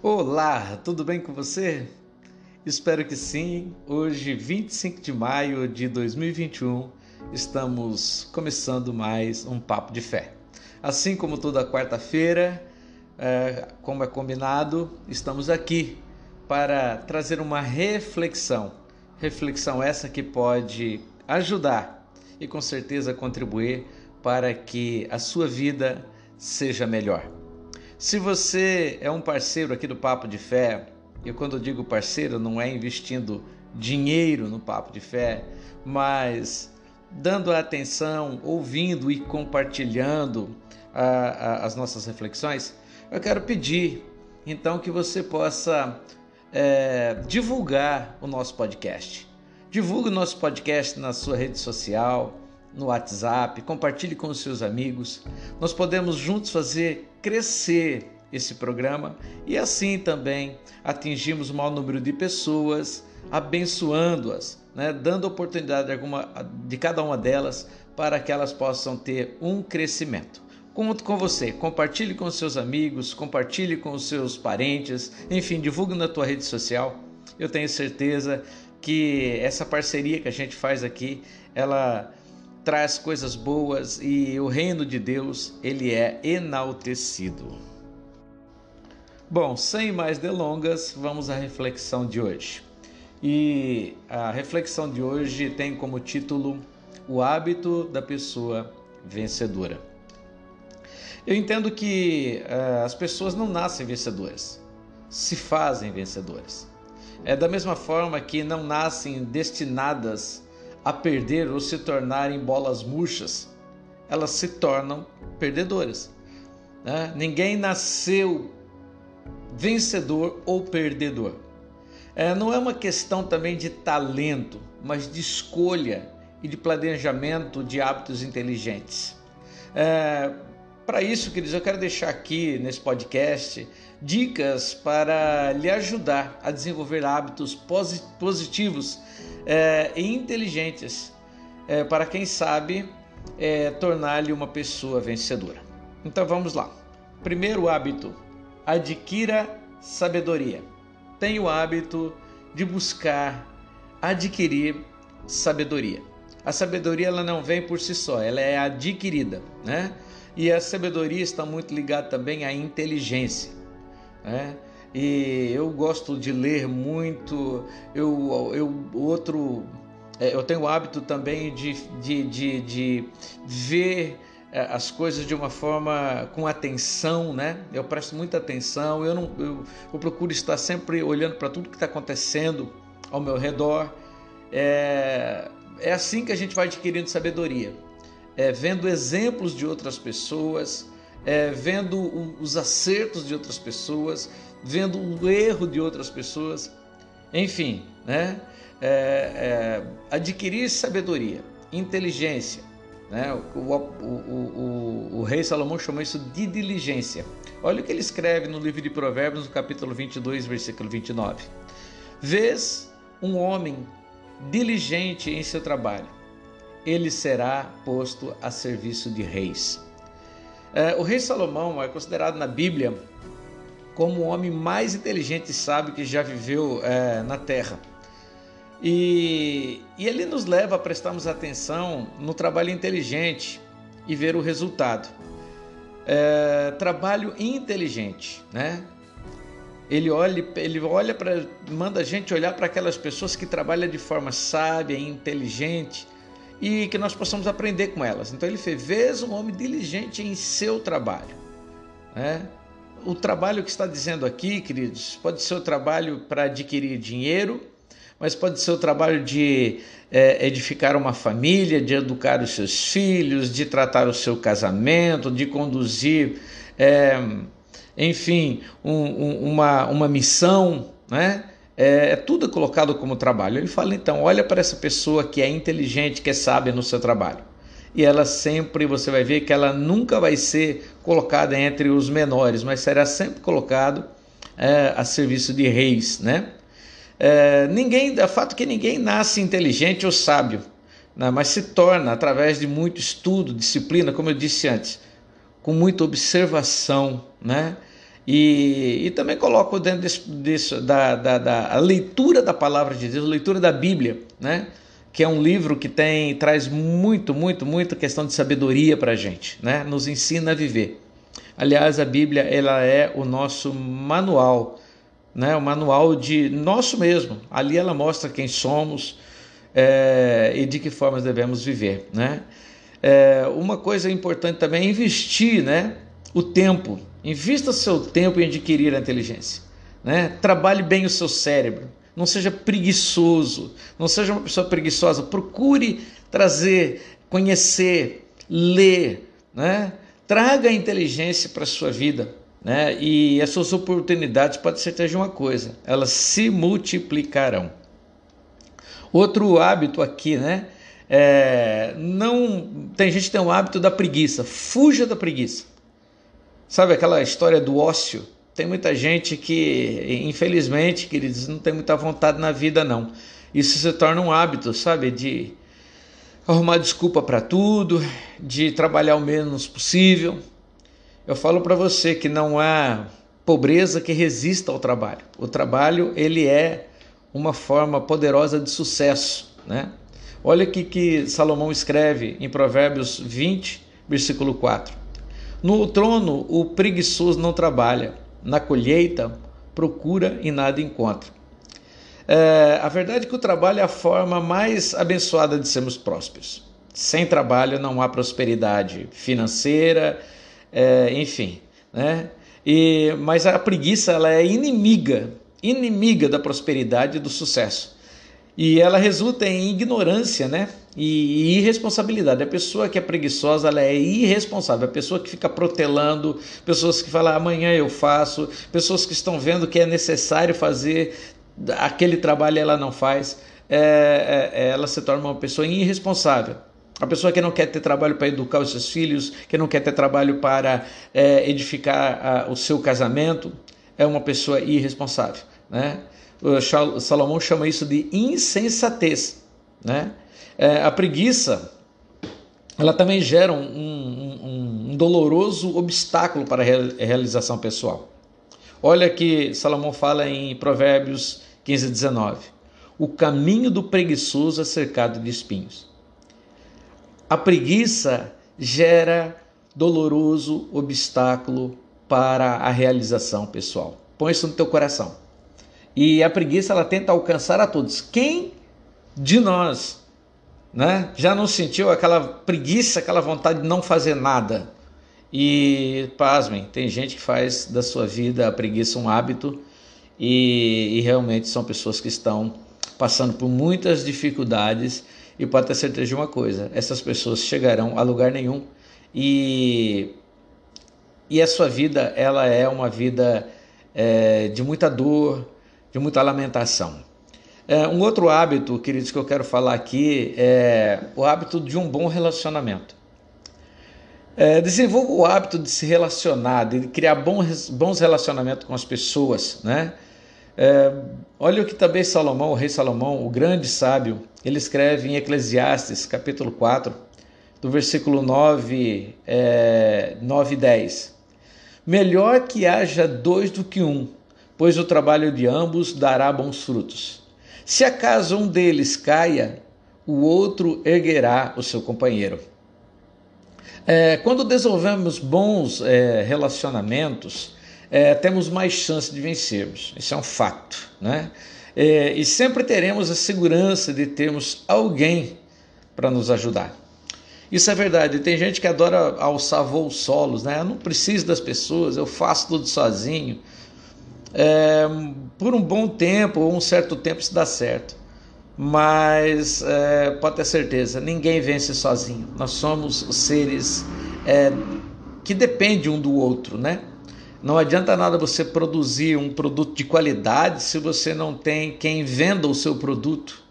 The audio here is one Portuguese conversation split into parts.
Olá, tudo bem com você? Espero que sim. Hoje, 25 de maio de 2021, estamos começando mais um Papo de Fé. Assim como toda quarta-feira, é, como é combinado, estamos aqui para trazer uma reflexão. Reflexão essa que pode ajudar e com certeza contribuir para que a sua vida seja melhor. Se você é um parceiro aqui do Papo de Fé, e quando digo parceiro, não é investindo dinheiro no Papo de Fé, mas dando atenção, ouvindo e compartilhando a, a, as nossas reflexões, eu quero pedir então que você possa é, divulgar o nosso podcast. Divulgue o nosso podcast na sua rede social, no WhatsApp, compartilhe com os seus amigos. Nós podemos juntos fazer crescer esse programa e assim também atingimos o maior número de pessoas, abençoando-as, né? dando oportunidade de, alguma, de cada uma delas para que elas possam ter um crescimento. Conto com você, compartilhe com seus amigos, compartilhe com os seus parentes, enfim, divulgue na tua rede social. Eu tenho certeza que essa parceria que a gente faz aqui, ela traz coisas boas e o reino de Deus, ele é enaltecido. Bom, sem mais delongas, vamos à reflexão de hoje. E a reflexão de hoje tem como título O hábito da pessoa vencedora. Eu entendo que uh, as pessoas não nascem vencedoras, se fazem vencedoras. É da mesma forma que não nascem destinadas a perder ou se tornarem bolas murchas, elas se tornam perdedoras. Né? Ninguém nasceu vencedor ou perdedor. É, não é uma questão também de talento, mas de escolha e de planejamento de hábitos inteligentes. É, para isso, queridos, eu quero deixar aqui nesse podcast dicas para lhe ajudar a desenvolver hábitos positivos é, e inteligentes é, para quem sabe é, tornar-lhe uma pessoa vencedora. Então vamos lá. Primeiro hábito: adquira sabedoria. Tenha o hábito de buscar adquirir sabedoria. A sabedoria ela não vem por si só, ela é adquirida, né? E a sabedoria está muito ligada também à inteligência. Né? E eu gosto de ler muito. Eu, eu outro, é, eu tenho o hábito também de, de, de, de ver é, as coisas de uma forma com atenção, né? Eu presto muita atenção. Eu não, eu, eu procuro estar sempre olhando para tudo que está acontecendo ao meu redor. É, é assim que a gente vai adquirindo sabedoria, é, vendo exemplos de outras pessoas, é, vendo os acertos de outras pessoas, vendo o erro de outras pessoas, enfim, né? É, é, adquirir sabedoria, inteligência. Né? O, o, o, o, rei Salomão chamou isso de diligência. Olha o que ele escreve no livro de Provérbios, no capítulo 22, versículo 29. Vês um homem diligente em seu trabalho, ele será posto a serviço de reis. É, o rei Salomão é considerado na Bíblia como o homem mais inteligente e sábio que já viveu é, na Terra. E, e ele nos leva a prestarmos atenção no trabalho inteligente e ver o resultado. É, trabalho inteligente, né? Ele olha, ele olha para, manda a gente olhar para aquelas pessoas que trabalham de forma sábia inteligente e que nós possamos aprender com elas. Então ele fez, vês um homem diligente em seu trabalho, né? O trabalho que está dizendo aqui, queridos, pode ser o trabalho para adquirir dinheiro, mas pode ser o trabalho de é, edificar uma família, de educar os seus filhos, de tratar o seu casamento, de conduzir, é, enfim, um, um, uma, uma missão, né? É, é, tudo colocado como trabalho. Ele fala então: olha para essa pessoa que é inteligente, que é sábia no seu trabalho e ela sempre, você vai ver que ela nunca vai ser colocada entre os menores, mas será sempre colocado é, a serviço de reis, né? É, ninguém, é fato que ninguém nasce inteligente ou sábio, né? mas se torna através de muito estudo, disciplina, como eu disse antes, com muita observação, né? E, e também coloco dentro disso, disso da, da, da leitura da palavra de Deus, leitura da Bíblia, né? Que é um livro que tem traz muito, muito, muito questão de sabedoria para a gente, né? Nos ensina a viver. Aliás, a Bíblia ela é o nosso manual, né? O manual de nosso mesmo. Ali ela mostra quem somos é, e de que formas devemos viver, né? É, uma coisa importante também é investir, né? O tempo. Invista seu tempo em adquirir a inteligência, né? Trabalhe bem o seu cérebro não seja preguiçoso, não seja uma pessoa preguiçosa. Procure trazer, conhecer, ler, né? Traga a inteligência para a sua vida, né? E as suas oportunidades pode ser de uma coisa, elas se multiplicarão. Outro hábito aqui, né? É, não tem gente que tem um hábito da preguiça. Fuja da preguiça. Sabe aquela história do ócio? Tem muita gente que, infelizmente, queridos, não tem muita vontade na vida, não. Isso se torna um hábito, sabe? De arrumar desculpa para tudo, de trabalhar o menos possível. Eu falo para você que não há pobreza que resista ao trabalho. O trabalho, ele é uma forma poderosa de sucesso, né? Olha o que Salomão escreve em Provérbios 20, versículo 4. No trono o preguiçoso não trabalha, na colheita, procura e nada encontra. É, a verdade é que o trabalho é a forma mais abençoada de sermos prósperos. Sem trabalho não há prosperidade financeira, é, enfim, né? E, mas a preguiça ela é inimiga, inimiga da prosperidade e do sucesso. E ela resulta em ignorância, né? E, irresponsabilidade. A pessoa que é preguiçosa, ela é irresponsável. A pessoa que fica protelando, pessoas que falam amanhã eu faço, pessoas que estão vendo que é necessário fazer aquele trabalho ela não faz, é, é, é, ela se torna uma pessoa irresponsável. A pessoa que não quer ter trabalho para educar os seus filhos, que não quer ter trabalho para é, edificar a, o seu casamento, é uma pessoa irresponsável, né? Salomão chama isso de insensatez. Né? É, a preguiça ela também gera um, um, um doloroso obstáculo para a realização pessoal. Olha que Salomão fala em Provérbios 15, 19. O caminho do preguiçoso é cercado de espinhos. A preguiça gera doloroso obstáculo para a realização pessoal. Põe isso no teu coração. E a preguiça ela tenta alcançar a todos. Quem de nós, né, já não sentiu aquela preguiça, aquela vontade de não fazer nada? E pasmem, tem gente que faz da sua vida a preguiça um hábito e, e realmente são pessoas que estão passando por muitas dificuldades e pode ter certeza de uma coisa: essas pessoas chegarão a lugar nenhum e e a sua vida ela é uma vida é, de muita dor, de muita lamentação. É, um outro hábito, queridos, que eu quero falar aqui é o hábito de um bom relacionamento. É, desenvolva o hábito de se relacionar, de criar bons, bons relacionamentos com as pessoas, né? É, olha o que também Salomão, o rei Salomão, o grande sábio, ele escreve em Eclesiastes, capítulo 4, do versículo 9, é, 9 e 10. Melhor que haja dois do que um, pois o trabalho de ambos dará bons frutos. Se acaso um deles caia, o outro erguerá o seu companheiro. É, quando desenvolvemos bons é, relacionamentos, é, temos mais chance de vencermos. Isso é um fato. Né? É, e sempre teremos a segurança de termos alguém para nos ajudar. Isso é verdade. Tem gente que adora alçar voos solos, né? Eu não preciso das pessoas, eu faço tudo sozinho é, por um bom tempo ou um certo tempo isso dá certo. Mas é, pode ter certeza, ninguém vence sozinho. Nós somos seres é, que dependem um do outro, né? Não adianta nada você produzir um produto de qualidade se você não tem quem venda o seu produto,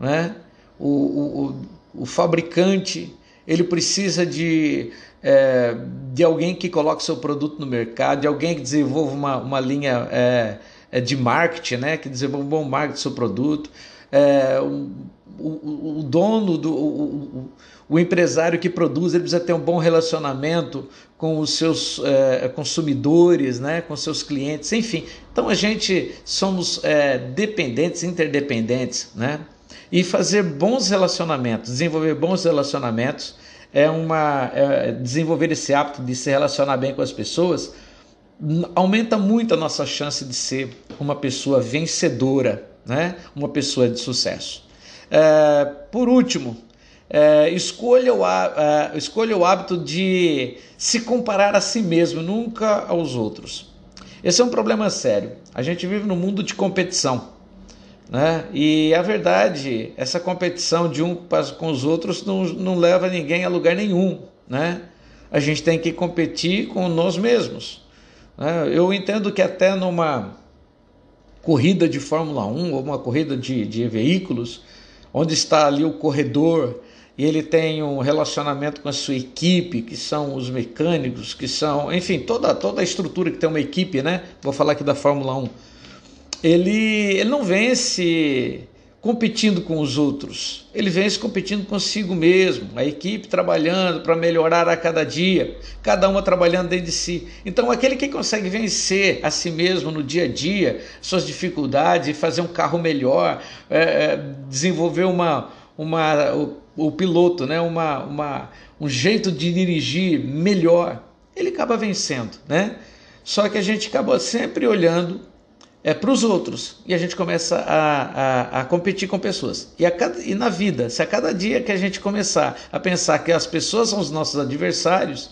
né? O, o, o, o fabricante ele precisa de é, de alguém que coloque seu produto no mercado, de alguém que desenvolva uma, uma linha é, é, de marketing, né, que desenvolva um bom marketing do seu produto. É, o, o, o, dono, do, o, o, empresário que produz, ele precisa ter um bom relacionamento com os seus é, consumidores, né, com seus clientes, enfim. Então a gente somos é, dependentes, interdependentes, né? E fazer bons relacionamentos, desenvolver bons relacionamentos é uma é, desenvolver esse hábito de se relacionar bem com as pessoas aumenta muito a nossa chance de ser uma pessoa vencedora, né? Uma pessoa de sucesso. É, por último, é, escolha, o, é, escolha o hábito de se comparar a si mesmo, nunca aos outros. Esse é um problema sério. A gente vive num mundo de competição. Né? E a verdade, essa competição de um com os outros não, não leva ninguém a lugar nenhum. Né? A gente tem que competir com nós mesmos. Né? Eu entendo que até numa corrida de Fórmula 1 ou uma corrida de, de veículos, onde está ali o corredor e ele tem um relacionamento com a sua equipe, que são os mecânicos, que são, enfim, toda, toda a estrutura que tem uma equipe, né? Vou falar aqui da Fórmula 1 ele, ele não vence competindo com os outros, ele vence competindo consigo mesmo, a equipe trabalhando para melhorar a cada dia, cada uma trabalhando dentro de si. Então, aquele que consegue vencer a si mesmo no dia a dia, suas dificuldades, fazer um carro melhor, é, é, desenvolver uma, uma, o, o piloto, né, uma, uma, um jeito de dirigir melhor, ele acaba vencendo, né? Só que a gente acaba sempre olhando é, para os outros e a gente começa a, a, a competir com pessoas. E, cada, e, na vida, se a cada dia que a gente começar a pensar que as pessoas são os nossos adversários,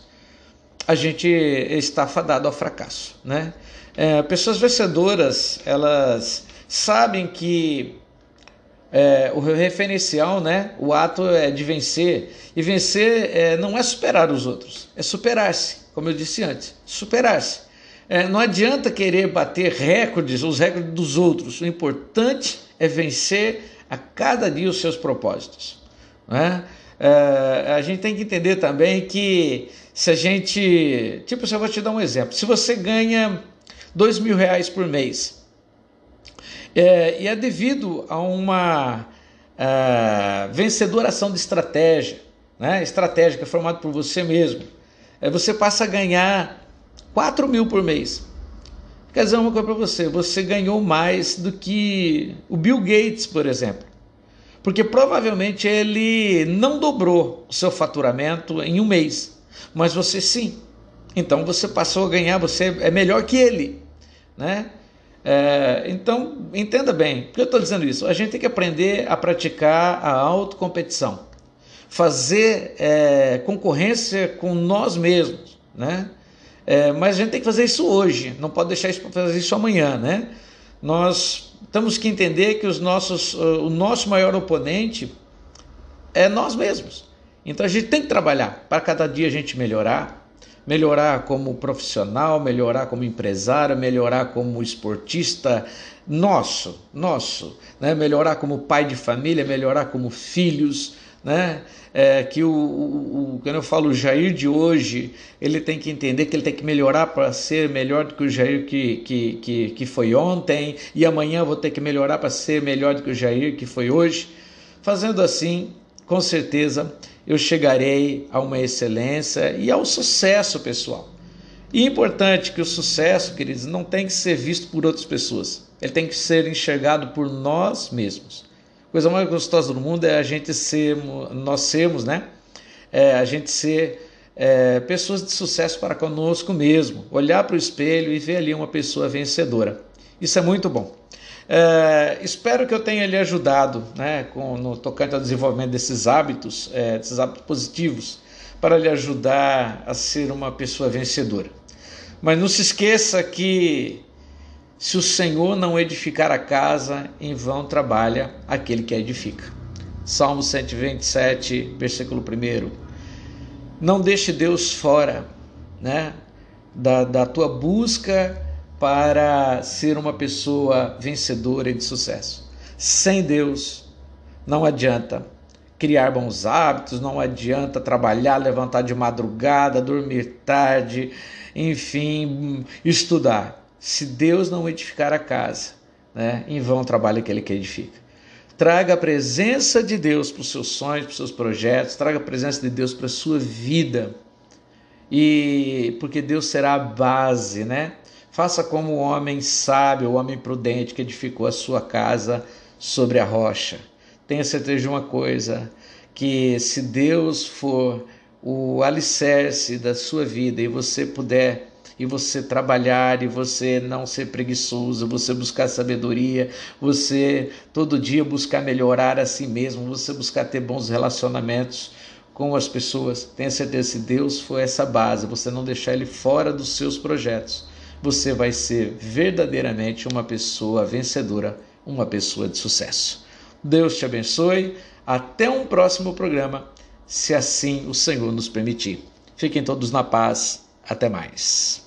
a gente está fadado ao fracasso. Né? É, pessoas vencedoras, elas sabem que é, o referencial, né, o ato é de vencer. E vencer é, não é superar os outros, é superar-se, como eu disse antes, superar-se. É, não adianta querer bater recordes, os recordes dos outros. O importante é vencer a cada dia os seus propósitos. Né? É, a gente tem que entender também que se a gente. Tipo, eu vou te dar um exemplo. Se você ganha dois mil reais por mês, é, e é devido a uma é, vencedora ação de estratégia, né? estratégica formada por você mesmo, é, você passa a ganhar 4 mil por mês. Quer dizer uma coisa para você, você ganhou mais do que o Bill Gates, por exemplo. Porque provavelmente ele não dobrou o seu faturamento em um mês, mas você sim. Então você passou a ganhar, você é melhor que ele, né? É, então entenda bem, por que eu estou dizendo isso? A gente tem que aprender a praticar a autocompetição, fazer é, concorrência com nós mesmos, né? É, mas a gente tem que fazer isso hoje, não pode deixar isso para fazer isso amanhã, né? Nós temos que entender que os nossos, o nosso maior oponente é nós mesmos. Então a gente tem que trabalhar para cada dia a gente melhorar, melhorar como profissional, melhorar como empresário, melhorar como esportista nosso, nosso, né? melhorar como pai de família, melhorar como filhos, né? É, que o, o, o, quando eu falo o Jair de hoje, ele tem que entender que ele tem que melhorar para ser melhor do que o Jair que, que, que, que foi ontem, e amanhã vou ter que melhorar para ser melhor do que o Jair que foi hoje. Fazendo assim, com certeza eu chegarei a uma excelência e ao sucesso pessoal. E importante que o sucesso, queridos, não tem que ser visto por outras pessoas. Ele tem que ser enxergado por nós mesmos coisa mais gostosa do mundo é a gente ser, nós sermos, né? É, a gente ser é, pessoas de sucesso para conosco mesmo, olhar para o espelho e ver ali uma pessoa vencedora. Isso é muito bom. É, espero que eu tenha lhe ajudado né, com, no tocante ao desenvolvimento desses hábitos, é, desses hábitos positivos, para lhe ajudar a ser uma pessoa vencedora. Mas não se esqueça que se o Senhor não edificar a casa, em vão trabalha aquele que a edifica. Salmo 127, versículo 1. Não deixe Deus fora né, da, da tua busca para ser uma pessoa vencedora e de sucesso. Sem Deus, não adianta criar bons hábitos, não adianta trabalhar, levantar de madrugada, dormir tarde, enfim, estudar se Deus não edificar a casa, né, em vão trabalha aquele que edifica. Traga a presença de Deus para os seus sonhos, para os seus projetos, traga a presença de Deus para a sua vida. E porque Deus será a base, né? Faça como o homem sábio, o homem prudente que edificou a sua casa sobre a rocha. Tenha certeza de uma coisa, que se Deus for o alicerce da sua vida e você puder e você trabalhar e você não ser preguiçoso, você buscar sabedoria, você todo dia buscar melhorar a si mesmo, você buscar ter bons relacionamentos com as pessoas. Tenha certeza se Deus for essa base, você não deixar ele fora dos seus projetos, você vai ser verdadeiramente uma pessoa vencedora, uma pessoa de sucesso. Deus te abençoe. Até um próximo programa, se assim o Senhor nos permitir. Fiquem todos na paz. Até mais.